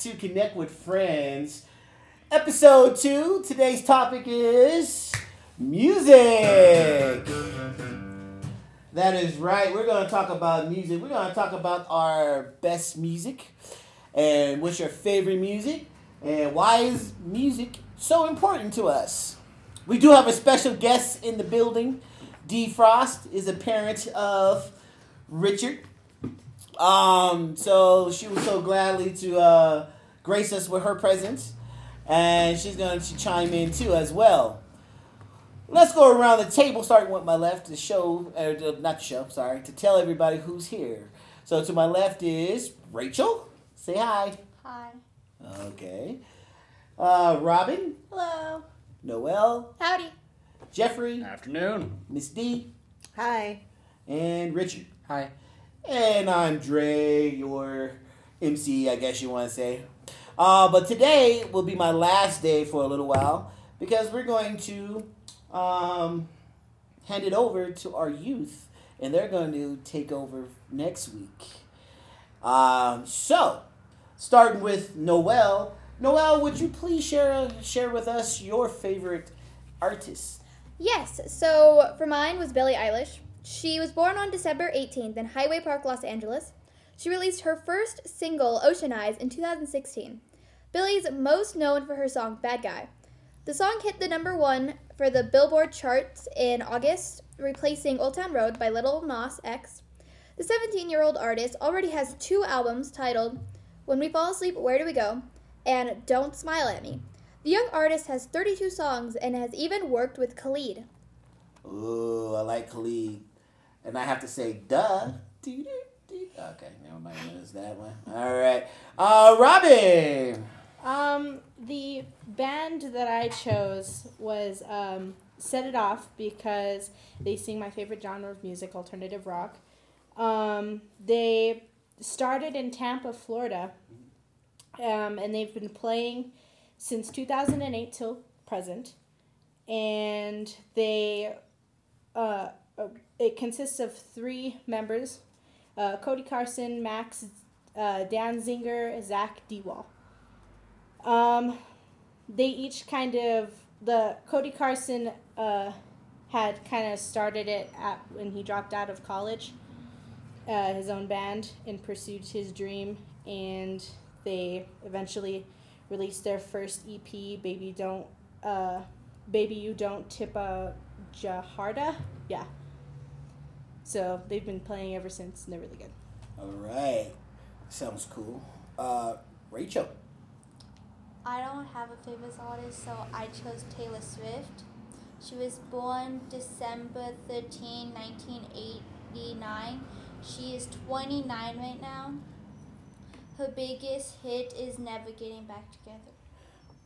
To Connect with Friends, episode two. Today's topic is music. That is right. We're going to talk about music. We're going to talk about our best music and what's your favorite music and why is music so important to us. We do have a special guest in the building. D Frost is a parent of Richard. Um, so she was so gladly to uh, grace us with her presence, and she's going to chime in too as well. Let's go around the table, starting with my left, to show, uh, not to show, sorry, to tell everybody who's here. So to my left is Rachel. Say hi. Hi. Okay. Uh, Robin, Hello. Noel, Howdy. Jeffrey, Afternoon. Miss D, Hi. and Richard. Hi. And I'm Dre, your MC, I guess you want to say. Uh, but today will be my last day for a little while because we're going to um, hand it over to our youth, and they're going to take over next week. Um, so, starting with Noel. Noel, would you please share share with us your favorite artist? Yes, so for mine was Billie Eilish. She was born on December 18th in Highland Park, Los Angeles. She released her first single, Ocean Eyes, in 2016. Billie's most known for her song Bad Guy. The song hit the number one for the Billboard charts in August, replacing Old Town Road by Little Nas X. The 17 year old artist already has two albums titled When We Fall Asleep, Where Do We Go? and Don't Smile at Me. The young artist has 32 songs and has even worked with Khalid. Ooh, I like Khalid. And I have to say, duh. Okay, never mind. It's that one. All right. Uh, Robin. Um, the band that I chose was um, Set It Off because they sing my favorite genre of music, alternative rock. Um, they started in Tampa, Florida, um, and they've been playing since 2008 till present. And they, uh, it consists of three members uh, Cody Carson, Max, uh, Danziger, Zach DeWall. Um, they each kind of the Cody Carson uh, had kind of started it at when he dropped out of college, uh, his own band, and pursued his dream, and they eventually released their first EP, "Baby Don't, uh, Baby You Don't Tip a Jaharda." Yeah. So they've been playing ever since, and they're really good. All right. Sounds cool. Uh, Rachel. I don't have a favorite artist, so I chose Taylor Swift. She was born December 13, 1989. She is 29 right now. Her biggest hit is Never Getting Back Together.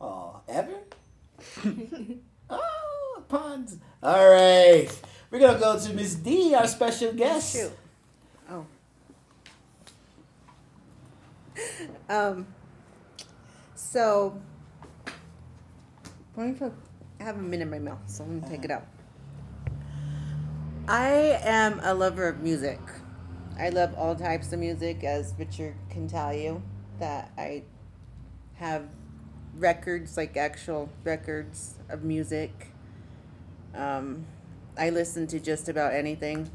Oh, ever? oh, puns. All right. We're to go to Miss D, our special guest. Shoot. Oh. Um. So, let me put, I have a minute in my mouth, so let me take it out. I am a lover of music. I love all types of music, as Richard can tell you. That I have records, like actual records of music. Um, I listen to just about anything.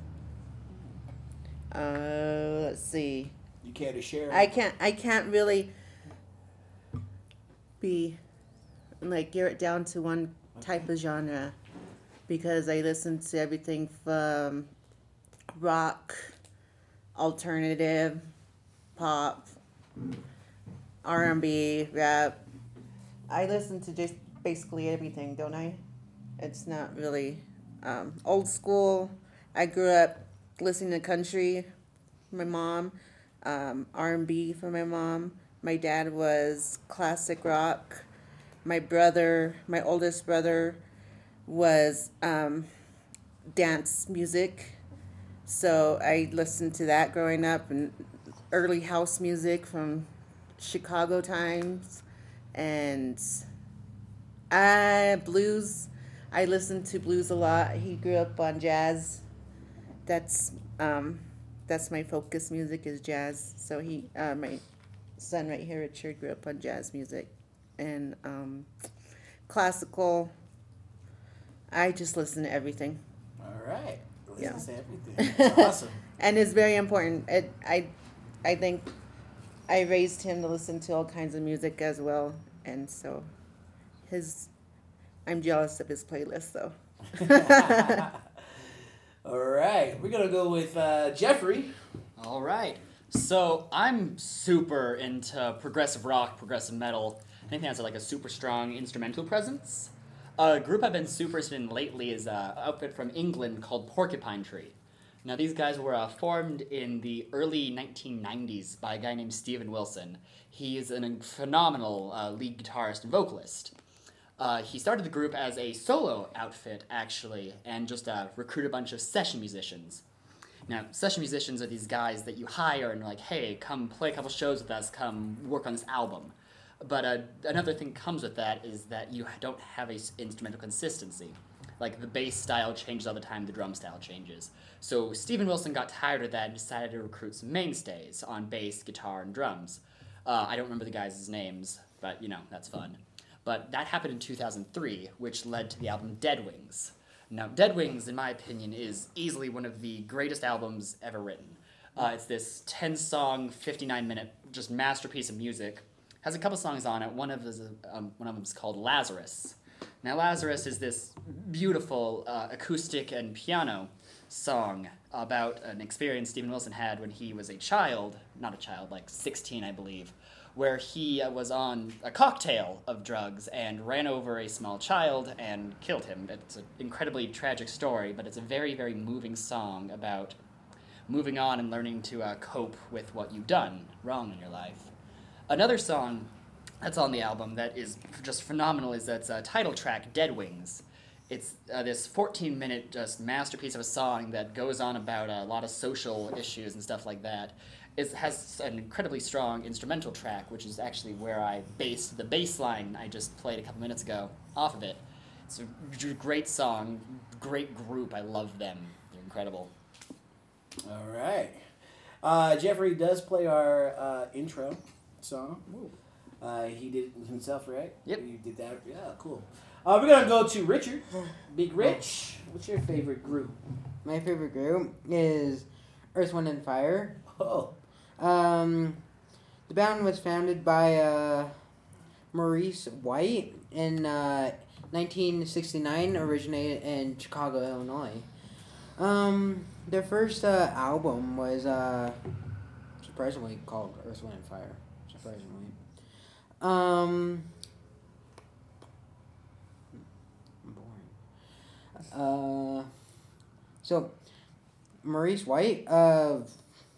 Uh, let's see. You care to share? I can't I can't really be like gear it down to one type of genre because I listen to everything from rock, alternative, pop, R and B, rap. I listen to just basically everything, don't I? It's not really um, old school. I grew up listening to country. My mom um, R&B for my mom. My dad was classic rock. My brother, my oldest brother, was um, dance music. So I listened to that growing up and early house music from Chicago times and uh, blues. I listen to blues a lot. He grew up on jazz. That's um, that's my focus music is jazz. So he, uh, my son right here, Richard, grew up on jazz music and um, classical. I just listen to everything, All right. Yeah. To everything. That's awesome. and it's very important. It, I, I think, I raised him to listen to all kinds of music as well, and so, his, I'm jealous of his playlist though. All right. We're going to go with uh, Jeffrey. All right. So I'm super into progressive rock, progressive metal, anything that's like a super strong instrumental presence. A group I've been super interested in lately is an outfit from England called Porcupine Tree. Now these guys were uh, formed in the early 1990s by a guy named Steven Wilson. He is a phenomenal uh, lead guitarist and vocalist. Uh, he started the group as a solo outfit, actually, and just uh, recruited a bunch of session musicians. Now, session musicians are these guys that you hire and like, hey, come play a couple shows with us, come work on this album. But uh, another thing comes with that is that you don't have a s- instrumental consistency. Like the bass style changes all the time, the drum style changes. So Steven Wilson got tired of that and decided to recruit some mainstays on bass, guitar, and drums. Uh, I don't remember the guys' names, but you know that's fun. But that happened in 2003, which led to the album Dead Wings. Now, Dead Wings, in my opinion, is easily one of the greatest albums ever written. Uh, it's this 10 song, 59 minute, just masterpiece of music. Has a couple songs on it. One of, is, um, one of them is called Lazarus. Now, Lazarus is this beautiful uh, acoustic and piano song about an experience Steven Wilson had when he was a child, not a child, like 16, I believe, where he uh, was on a cocktail of drugs and ran over a small child and killed him. It's an incredibly tragic story, but it's a very, very moving song about moving on and learning to uh, cope with what you've done wrong in your life. Another song that's on the album that is just phenomenal is that's a title track, Dead Wings. It's uh, this 14 minute just masterpiece of a song that goes on about a lot of social issues and stuff like that. It has an incredibly strong instrumental track, which is actually where I based the bass line I just played a couple minutes ago off of it. It's a great song, great group. I love them. They're incredible. All right. Uh, Jeffrey does play our uh, intro song. Uh, he did it himself, right? Yep. You did that. Yeah, cool. Uh, we're gonna go to Richard, Big Rich. What's your favorite group? My favorite group is Earth, Wind, and Fire. Oh, Um, the band was founded by uh, Maurice White in uh, 1969, originated in Chicago, Illinois. Um, their first uh, album was uh, surprisingly called Earth, Wind, and Fire. Surprisingly. Um, boring. Uh, so Maurice White uh,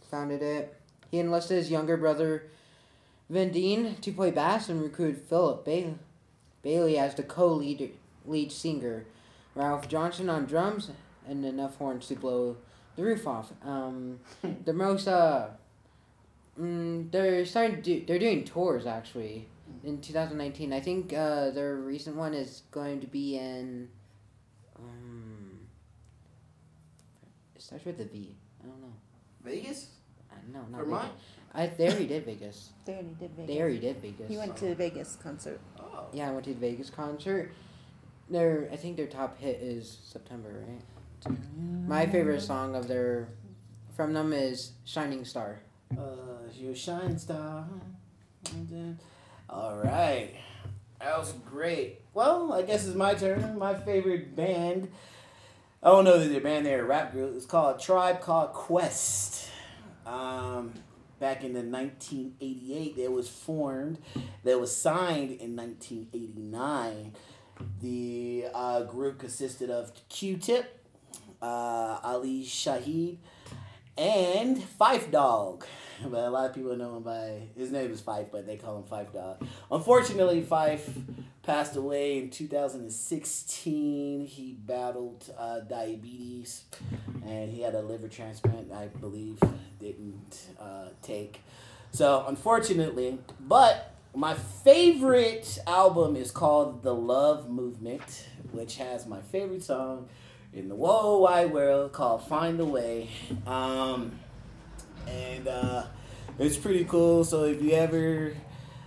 founded it. He enlisted his younger brother Verdine to play bass and recruited Philip ba- Bailey as the co-lead lead singer, Ralph Johnson on drums, and enough horns to blow the roof off. Um, the most uh, mm, they're starting to do, they're doing tours actually in 2019. I think uh, their recent one is going to be in. Um, it starts with a V. I don't know. Vegas. I don't know. Vermont. Vegas. I they already did Vegas. They already did Vegas. They already did Vegas. He went to the Vegas concert. Oh. Yeah, I went to the Vegas concert. Their I think their top hit is September, right? My favorite song of their from them is Shining Star. Uh, your shine star. All right. That was great. Well, I guess it's my turn. My favorite band. I don't know that they're a band, they're a rap group. It's called Tribe Called Quest. Um, back in the 1988, it was formed. They was signed in 1989. The uh, group consisted of Q-Tip, uh, Ali Shaheed, and Phife Dawg. But a lot of people know him by his name is Phife, but they call him Phife Dawg. Unfortunately, Phife passed away in 2016. He battled uh, diabetes, and he had a liver transplant. I believe didn't uh, take. So unfortunately, but my favorite album is called The Love Movement, which has my favorite song in the whole wide world called Find a Way. Um, and uh, It's pretty cool. So if you ever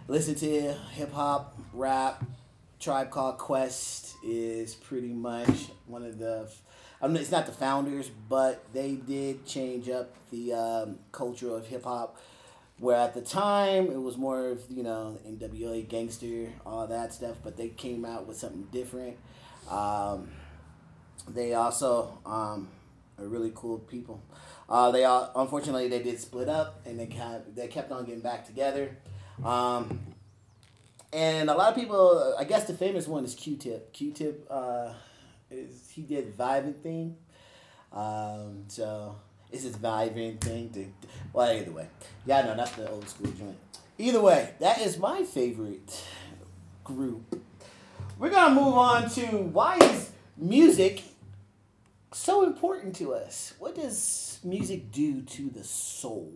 listen to hip hop, rap, Tribe Called Quest is pretty much one of the. I mean, it's not the founders, but they did change up the um, culture of hip hop. Where at the time it was more of you know NWA gangster, all that stuff, but they came out with something different. Um, they also um, are really cool people. Uh, they all, unfortunately they did split up and they kept they kept on getting back together. Um, and a lot of people, I guess the famous one is Q-Tip. Q-Tip uh, is he did Vivrant thing. Um, so it's his Vivrant thing. To, well, either way, yeah, no, that's the old school joint. Either way, that is my favorite group. We're gonna move on to why is music so important to us? What does music do to the soul,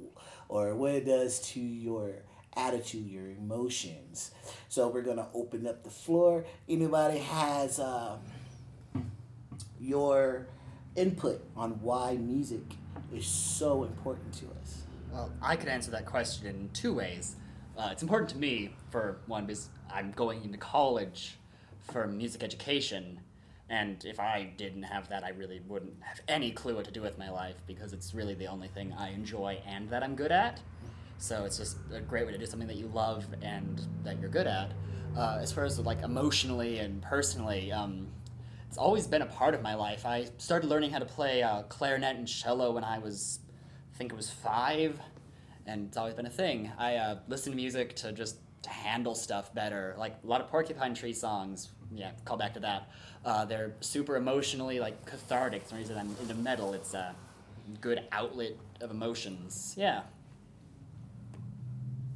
or what it does to your attitude, your emotions? So we're gonna open up the floor. Anybody has um, your input on why music is so important to us? Well, I could answer that question in two ways. Uh, it's important to me, for one, because I'm going into college for music education, and if I didn't have that, I really wouldn't have any clue what to do with my life because it's really the only thing I enjoy and that I'm good at. So it's just a great way to do something that you love and that you're good at. Uh, as far as like emotionally and personally, um, it's always been a part of my life. I started learning how to play uh, clarinet and cello when I was, I think it was five, and it's always been a thing. I uh, listen to music to just to handle stuff better. Like a lot of Porcupine Tree songs. Yeah, call back to that. Uh, they're super emotionally like cathartic. It's the reason I'm into metal. It's a good outlet of emotions. Yeah.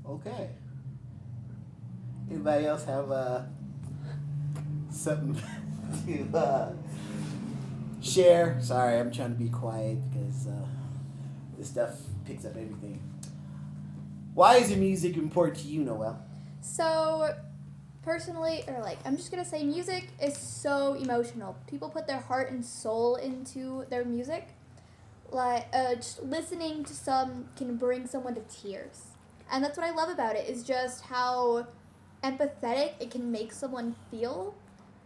Okay. Anybody else have uh, something to uh, share? Sorry, I'm trying to be quiet because uh, this stuff picks up everything. Why is the music important to you, Noel? So, personally, or like, I'm just gonna say, music is so emotional. People put their heart and soul into their music. Like, uh, just listening to some can bring someone to tears, and that's what I love about it. Is just how empathetic it can make someone feel,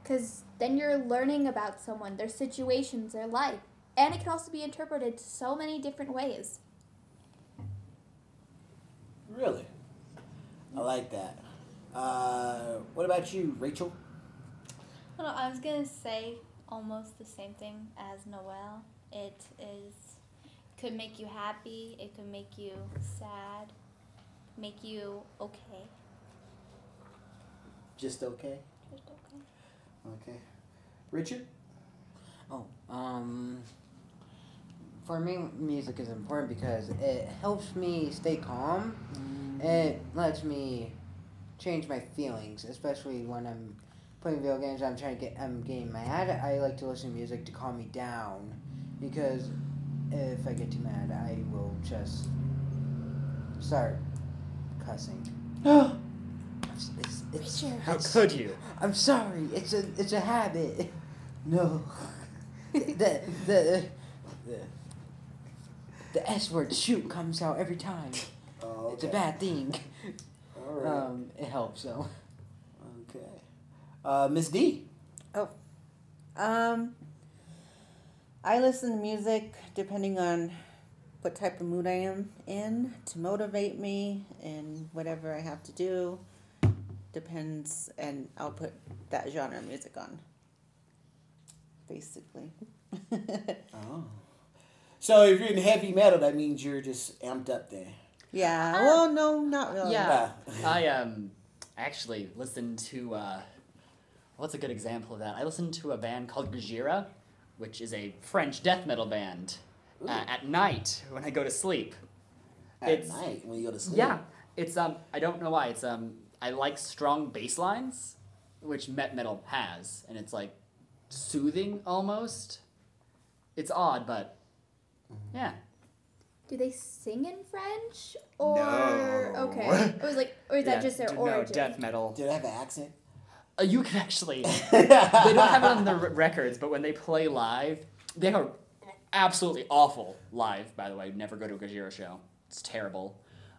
because then you're learning about someone, their situations, their life, and it can also be interpreted so many different ways. Really? I like that. Uh, what about you, Rachel? Well, I was gonna say almost the same thing as Noel. It is could make you happy. It could make you sad. Make you okay. Just okay? Just okay. Okay. Richard? Oh, um, for me, music is important because it helps me stay calm. It lets me change my feelings, especially when I'm playing video games. I'm trying to get, I'm getting mad. I like to listen to music to calm me down, because if I get too mad, I will just start cussing. It's, it's, it's, How it's- could you? I'm sorry. It's a it's a habit. No. the, the the the S word shoot comes out every time. Oh, It's a bad thing. All right. Um, it helps though. okay. Uh, Miss D. Oh. Um, I listen to music depending on what type of mood I am in to motivate me and whatever I have to do. Depends, and I'll put that genre of music on. Basically. Oh. So if you're in heavy metal, that means you're just amped up there. yeah. Well, no, not really. Yeah. I um actually listened to uh, what's a good example of that? I listened to a band called Gojira, which is a French death metal band. Uh, at night when I go to sleep. At It's- night when you go to sleep. Yeah, it's um I don't know why it's um I like strong bass lines, which met metal has, and it's like soothing almost. It's odd, but yeah. Do they sing in French? Or No. okay, it was like, or is that just their d- origin? No, death metal. Did I have an accent? Uh, you can actually. they don't have it on the r- records, but when they play live, they are absolutely awful live. By the way, never go to a Gojira show. It's terrible.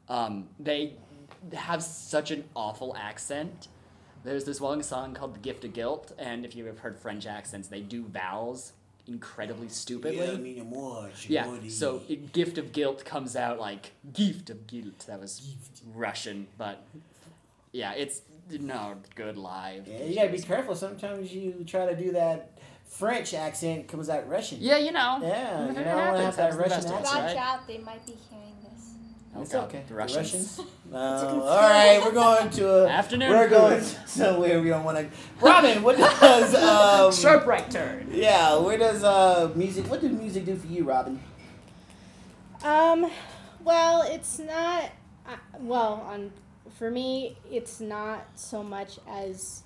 Um, they have such an awful accent. There's this one song called "The Gift of Guilt," and if you've heard French accents, they do vowels incredibly stupidly. Yeah, I mean, more, Yeah, so it, gift of guilt comes out like gift of guilt. That was Russian, but yeah, it's no good live. yeah, you gotta be careful. Sometimes you try to do that French accent comes out Russian. Yeah, you know. Yeah, you It don't happens. have that Happens Russian best of us, accent. Watch right? out, they might be hearing this. Oh, It's God, okay. The Russians. Uh, all right, we're going to a Afternoon We're going food. somewhere we don't want to. Robin, what does um, Sharp right turn. Yeah, where does uh music? What does music do for you, Robin? Um, well, it's not. Uh, well, on for me, it's not so much as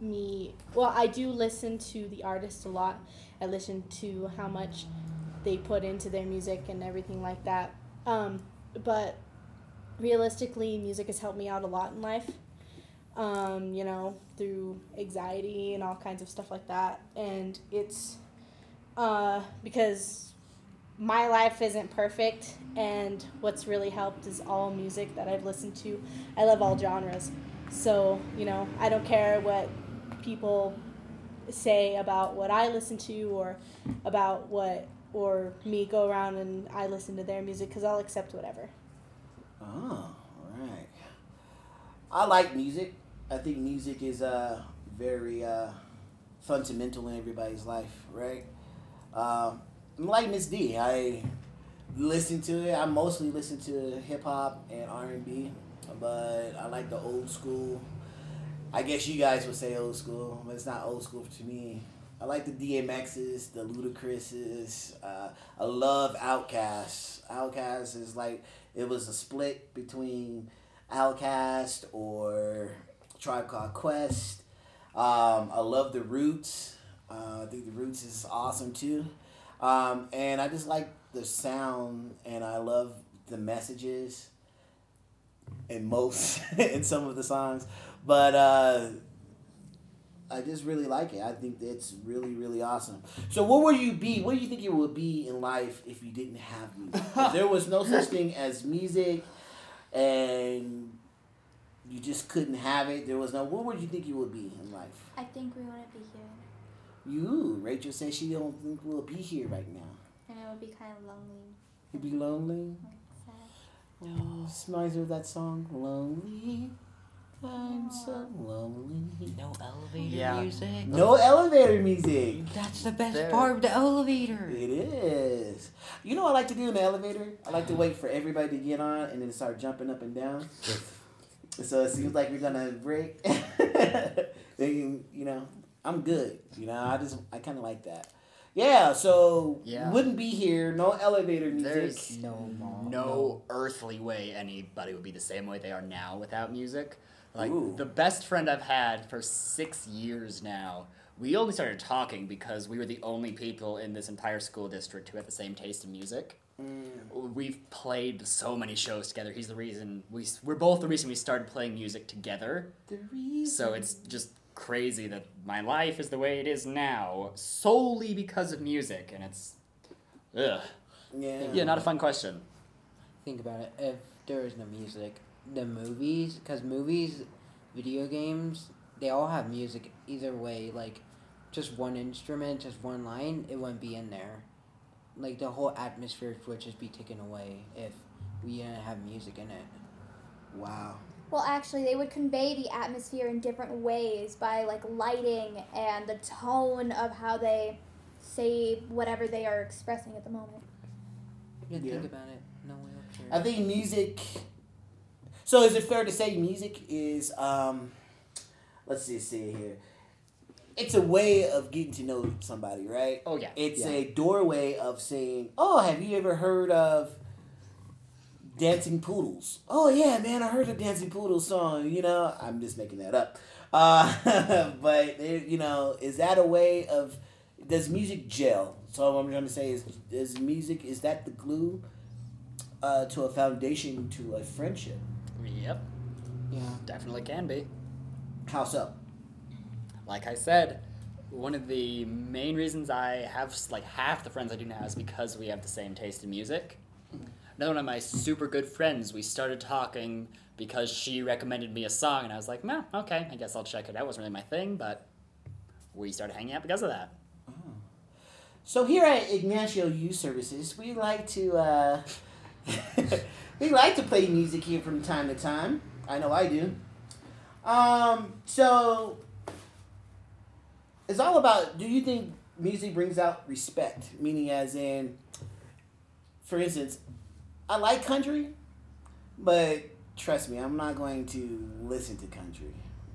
me. Well, I do listen to the artist a lot. I listen to how much they put into their music and everything like that. Um, but realistically, music has helped me out a lot in life. Um, you know, through anxiety and all kinds of stuff like that. And it's uh, because my life isn't perfect, and what's really helped is all music that I've listened to. I love all genres. So, you know, I don't care what people say about what I listen to or about what, or me go around and I listen to their music because I'll accept whatever. Oh, all right. I like music. I think music is uh very uh fundamental in everybody's life, right? Um, I'm like Miss D. I listen to it. I mostly listen to hip hop and R and B, but I like the old school. I guess you guys would say old school, but it's not old school to me. I like the DMXs, the Ludacris's. Uh, I love Outkast. Outkast is like it was a split between Outkast or Tribe Called Quest. Um, I love the Roots. Uh, I think the Roots is awesome too. Um, and I just like the sound, and I love the messages in most in some of the songs. But uh, I just really like it. I think it's really, really awesome. So, what would you be? What do you think you would be in life if you didn't have music? If there was no such thing as music, and you just couldn't have it. There was no. What would you think you would be in life? I think we wouldn't be here, You, Rachel says she don't think we'll be here right now. and it would be kind of lonely. You'd be lonely. Sad. Oh, reminds me of that song, "Lonely." I'm so lonely. No elevator Yeah. music. No elevator music. That's the best There. part of the elevator. It is. You know what I like to do in the elevator? I like to wait for everybody to get on and then start jumping up and down. so it seems like we're gonna break. then you know, I'm good. You know, I just I kind of like that. Yeah. So Yeah. wouldn't be here. No elevator music. There's No, mom. no earthly way anybody would be the same way they are now without music. Like Ooh. the best friend I've had for six years now. We only started talking because we were the only people in this entire school district who had the same taste in music. Mm. We've played so many shows together. He's the reason we we're both the reason we started playing music together. The reason. So it's just crazy that my life is the way it is now solely because of music, and it's ugh. yeah. Yeah, not a fun question. Think about it. If there is no music, the movies, because movies, video games, they all have music either way. Like, just one instrument, just one line, it wouldn't be in there. Like, the whole atmosphere would just be taken away if we didn't have music in it. Wow. Well, actually, they would convey the atmosphere in different ways by like lighting and the tone of how they say whatever they are expressing at the moment. You Yeah. think about it. No way. I think music. So is it fair to say music is um, let's see, see here. It's a way of getting to know somebody, right? Oh yeah. It's yeah. a doorway of saying, "Oh, have you ever heard of Dancing Poodles?" Oh yeah, man, I heard the Dancing Poodles song. You know, I'm just making that up. Uh, but you know, is that a way of does music gel? So what I'm trying to say is, is music is that the glue uh, to a foundation to a friendship? Yep, Yeah. definitely can be. How so? Like I said, one of the main reasons I have like half the friends I do now is because we have the same taste in music. another one of my super good friends. We started talking because she recommended me a song, and I was like, "Meh, okay, I guess I'll check it out." It wasn't really my thing, but we started hanging out because of that. So here at Ignacio Youth Services, we like to uh, we like to play music here from time to time. I know I do. Um, so it's all about. Do you think music brings out respect? Meaning, as in, for instance, I like country, but trust me, I'm not going to listen to country.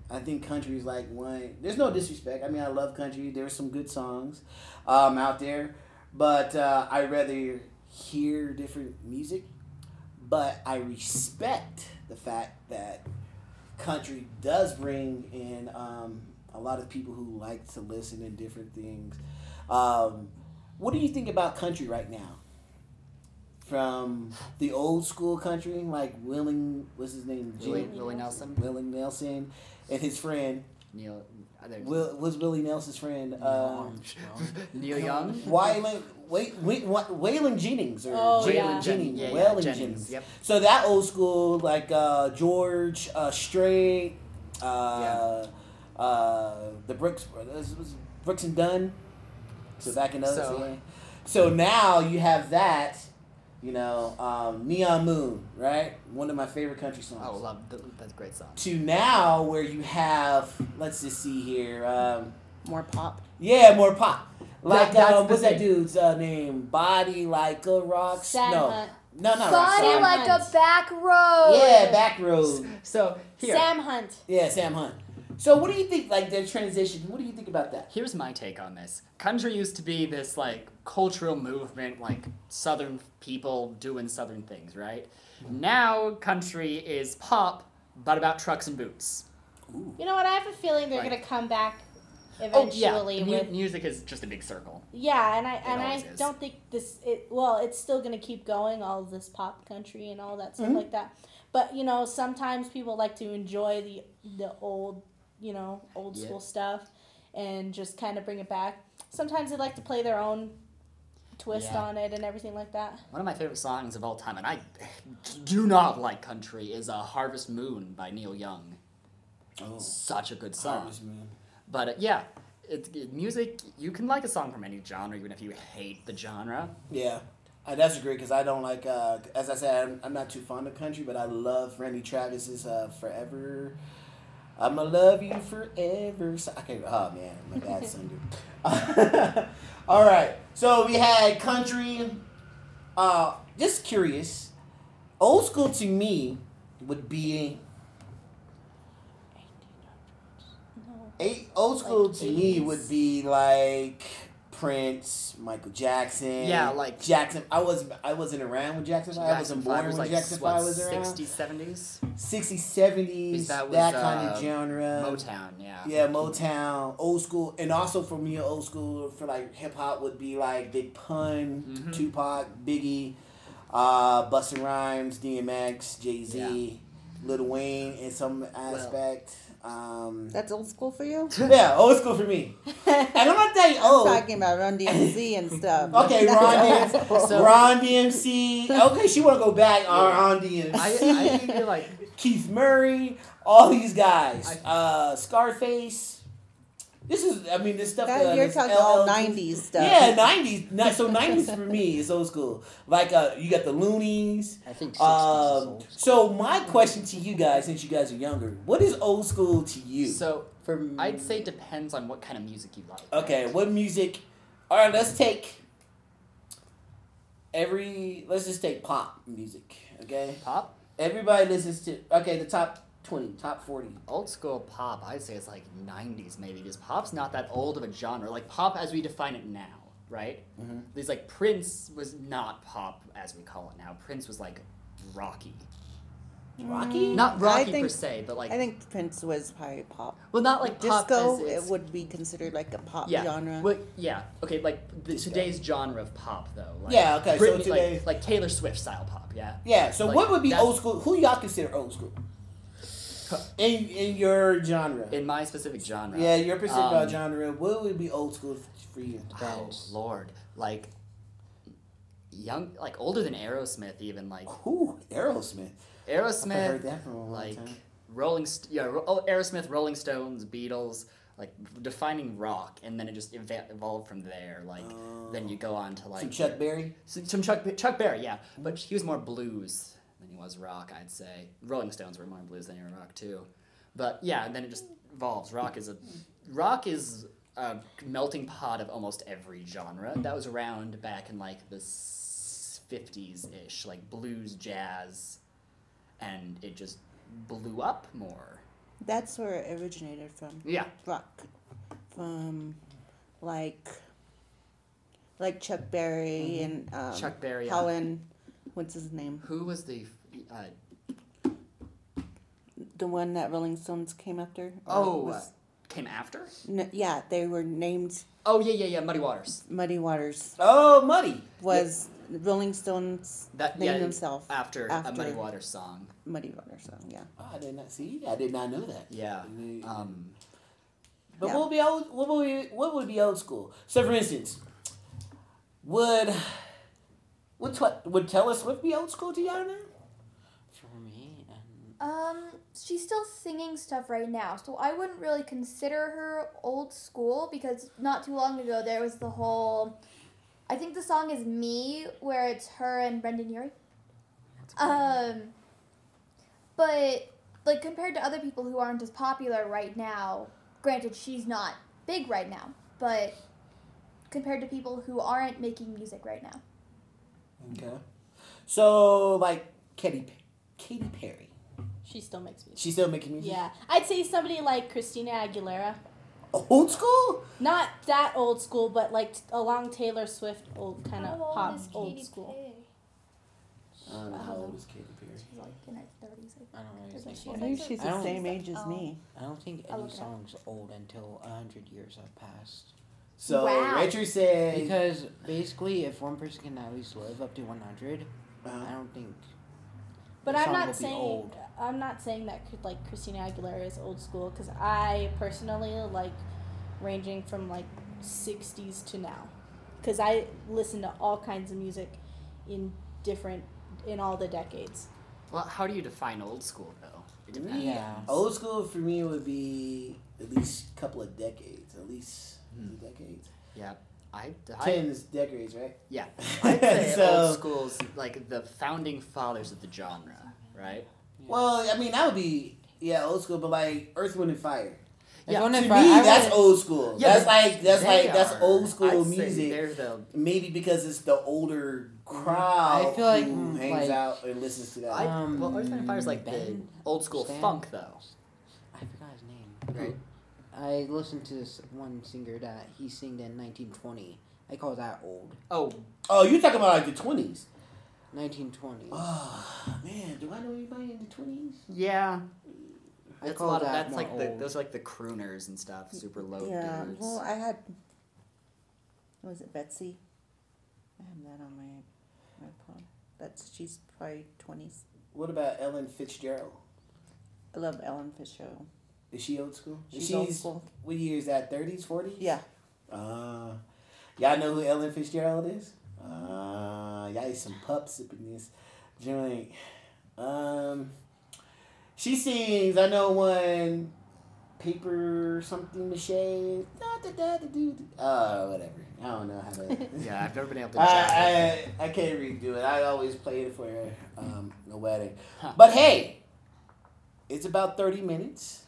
I think country is like one. There's no disrespect. I mean, I love country. There's some good songs um, out there, but uh, I rather hear different music. But I respect the fact that country does bring in um, a lot of people who like to listen to different things. Um, what do you think about country right now? From the old school country, like Willing, what's his name? Willie, Willie Nelson, Willie Nelson, and his friend Neil, Will was Willie Nelson's friend. Uh, Neil Young, Wyland, wait, wait, what, Waylon Jennings or Oh, Jalen yeah. Jennings, yeah, yeah, Waylon Jennings, Jennings. Yep. So that old school, like uh, George uh, Strait, uh, uh, the Brooks brothers, was Brooks and Dunn. So back in those, So- yeah. So now you have that, you know, um, Neon Moon, right? One of my favorite country songs. Oh, love th- that's a great song. to now where you have, let's just see here. Um, More pop. yeah, more pop. Like, that's uh, the what's that dude's uh, name? Body like a rock. Sam no, Hunt. no, not rock. Body Sam like Hunt. a back road. Yeah, back road. So here, Sam Hunt. Yeah, Sam Hunt. So, what do you think? Like the transition. What do you think about that? here's my take on this. Country used to be this like cultural movement, like Southern people doing Southern things, right? Now country is pop, but about trucks and boots. You know what? I have a feeling they're Like- gonna come back eventually. Oh yeah, eventually mu- with music is just a big circle. yeah, and I and I is. don't think this it well, it's still gonna keep going, all this pop country and all that stuff Mhm. like that. But you know, sometimes people like to enjoy the the old, you know, old Yeah. school stuff and just kind of bring it back. Sometimes they like to play their own twist Yeah. on it and everything like that. One of my favorite songs of all time, and I do not like country, is uh, "Harvest Moon" by Neil Young. Oh, Such a good song. Harvest Moon. But uh, yeah, it, it- music. You can like a song from any genre, even if you hate the genre. Yeah, I disagree because I don't like. Uh, as I said, I'm, I'm not too fond of country, but I love Randy Travis's uh, "Forever." I'ma love you forever. So, okay, oh man, my bad singer. All right, so we had country. Uh, just curious. Old school to me would be No. eight. Old school Like to me would be like Prince, Michael Jackson. Yeah, like- Jackson. I was I wasn't around when Jackson. I wasn't born was when like Jackson what, Five was around. 60s, 70s? 60s, 70s, That that, kind uh, of genre. Motown, yeah. Yeah, Motown, old school, and also for me, old school for like hip hop would be like Big Pun, Mhm. Tupac, Biggie, uh, Busta Rhymes, DMX, Jay Z, Lil Wayne in some aspect. Um, That's old school for you? yeah, old school for me. And I'm not that old. Talking about Run DMC and stuff. Okay, Ron That's DMC. So- Ron DMC. Okay, she want to go back on Ron DMC. I, I feel like Keith Murray, all these guys. I- uh, Scarface. This is, I mean, this stuff. That- uh, you're this talking all 90s stuff. Yeah, nineties. No, so nineties for me is old school. Like uh, you got the Loonies. I think 60s is Um, old. so my question to you guys, since you guys are younger, what is old school to you? so. For I'd say depends on what kind of music you like. Okay, what music? All right, let's take every. Let's just take pop music. Okay, Pop, everybody listens to. Okay, the top twenty, top forty. old school pop. I'd say it's like '90s maybe because pop's not that old of a genre. Like pop as we define it now, right? Mhm. These like Prince was not pop as we call it now. Prince was like rocky, Rocky. not I rocky per se, but like I think Prince was probably pop. well, not like pop Disco, as it would be considered like a pop yeah. genre. Well, yeah. Okay, like the, today's genre of pop though. Like Yeah, okay, so Britney- today- like, like Taylor Swift style pop. Yeah. Yeah. So Like, what would be old school? Who y'all consider old school? In in your genre. In my specific genre. yeah, your specific Um, genre. What would be old school for you? Oh Lord, like young, like older than Aerosmith, even like Ooh, Aerosmith. I heard Aerosmith, that from a long like time. Rolling, St- yeah, Ro- oh, Aerosmith, Rolling Stones, Beatles, like defining rock, and then it just eva- evolved from there. Like then you go on to like Some Chuck Berry. some, some Chuck Chuck Berry, yeah, but he was more blues was rock, I'd say. Rolling Stones were more blues than they were rock too, but yeah, and then it just evolves. Rock is a rock is a melting pot of almost every genre that was around back in like the fifties ish, like blues, jazz, and it just blew up more. That's where it originated from. Yeah, Rock. From like like Chuck Berry and um, Mm-hmm. Chuck Berry. Helen what's his name? Who was the? Uh, The one that Rolling Stones came after? Or oh, uh, came after. n- yeah, they were named Oh yeah, yeah, yeah. Muddy Waters. Muddy Waters. Oh, Muddy. Was Rolling Stones That named yeah, himself after, a after- Muddy Waters song. Muddy Waters? So yeah. Oh, I did not see. I did not know that. Yeah. Mm. Um, But Yeah. what would be old? What would be, what would be old school? So, for instance, would would tw- would Taylor Swift be old school to y'all now? Um, Um, she's still singing stuff right now, so I wouldn't really consider her old school because not too long ago there was the whole. I think the song is "Me," where it's her and Brendon Urie. Um, but like compared to other people who aren't as popular right now, granted she's not big right now, but compared to people who aren't making music right now. Okay. So, like Katy Katy Perry, She still makes music. She still making music. Yeah, I'd say somebody like Christina Aguilera. Old school. Not that old school, but like t- along Taylor Swift, old kind of pop, is old school. Perry? I don't know how old is Katy Perry. She's like in her thirties. I don't really Isn't think. I like think the- she's the don't- same age as Oh. me. I don't think any look it song's old until a hundred years have passed. So Wow. Richard said. Because basically, if one person can at least live up to one hundred, I uh, don't think. But I'm not saying old. I'm not saying that like Christina Aguilera is old school because I personally like ranging from like 60s to now because I listen to all kinds of music in different in all the decades. well, how do you define old school though? It depends. Yeah. old school for me would be at least a couple of decades. At least two hmm. decades. Yeah, I, I Ten is decades, right? yeah. I'd say So- old school's like the founding fathers of the genre, right? Well, I mean that would be yeah old school, but like Earth, Wind, and Fire. Yeah, To only me, I- I that's would- old school. Yeah, that's like that's they like that's old school I'd music. They're the Maybe because it's the older crowd I feel like, who mm, hangs like- out and listens to that. I, Um, well, Earth, Wind, and Fire is like Ben the old school Stan? funk though, I forgot his name. right? I listened to this one singer that he sang in 1920. I call that old. Oh, oh, you're talking about like the twenties. 1920. Oh ah, man, do I know anybody in the twenties? yeah. I That's a call lot of that's more like the those are like the crooners and stuff, super low yeah. dudes. Well, I had. Was it Betsy? I have that on my iPod. That's she's probably twenties. What about Ellen Fitzgerald? I love Ellen Fitzgerald. Is she old school? She's, old school. What year is that? Thirties, forties? Yeah. Uh, y'all know who Ellen Fitzgerald is? Uh, y'all is some pups up in this joint. Um, she sings. I know one. Paper something mache. Da, da, da, da, do, do. Uh, whatever. I don't know how to. yeah, I've never been able to. I. I, I can't redo it. I always play it for um, a wedding. Huh. But hey, it's about 30 minutes.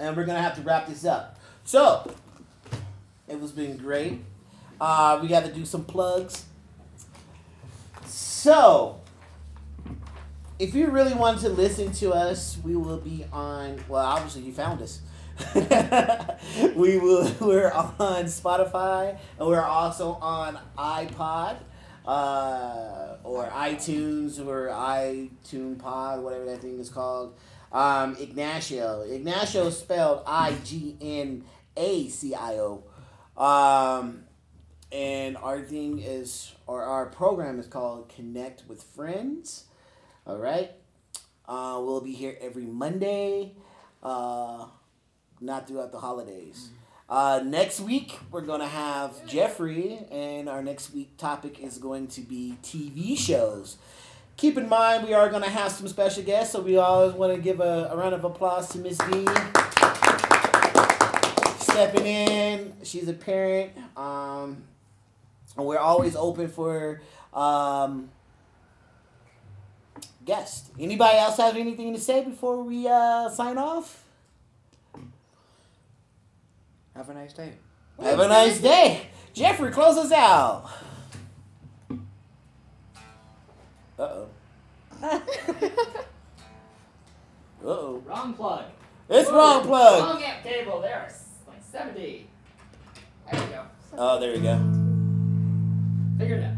And we're to have to wrap this up. So, it was been great. Uh, we got to do some plugs. So, if you really want to listen to us, we will be on. Well, obviously, you found us. we will. We're on Spotify, and we're also on iPod, uh, or iTunes, or iTunes Pod, whatever that thing is called. Um, Ignacio. Ignacio spelled I G N A C I O. Um, and our thing is, or our program is called Connect with Friends. All right. Uh, we'll be here every Monday, uh, not throughout the holidays. Uh, next week we're gonna have Jeffrey, and our next week topic is going to be TV shows. Keep in mind we are gonna have some special guests, so we always want to give a, a round of applause to Miss V stepping in. She's a parent, um, and we're always open for um, guests. Anybody else have anything to say before we uh, sign off? Have a nice day. Have a nice day. Jeffrey, close us out. Uh oh. Uh oh. Wrong plug. It's wrong plug. Wrong amp cable. There, it's like 70. There we go. Oh, there we go. Figured it out.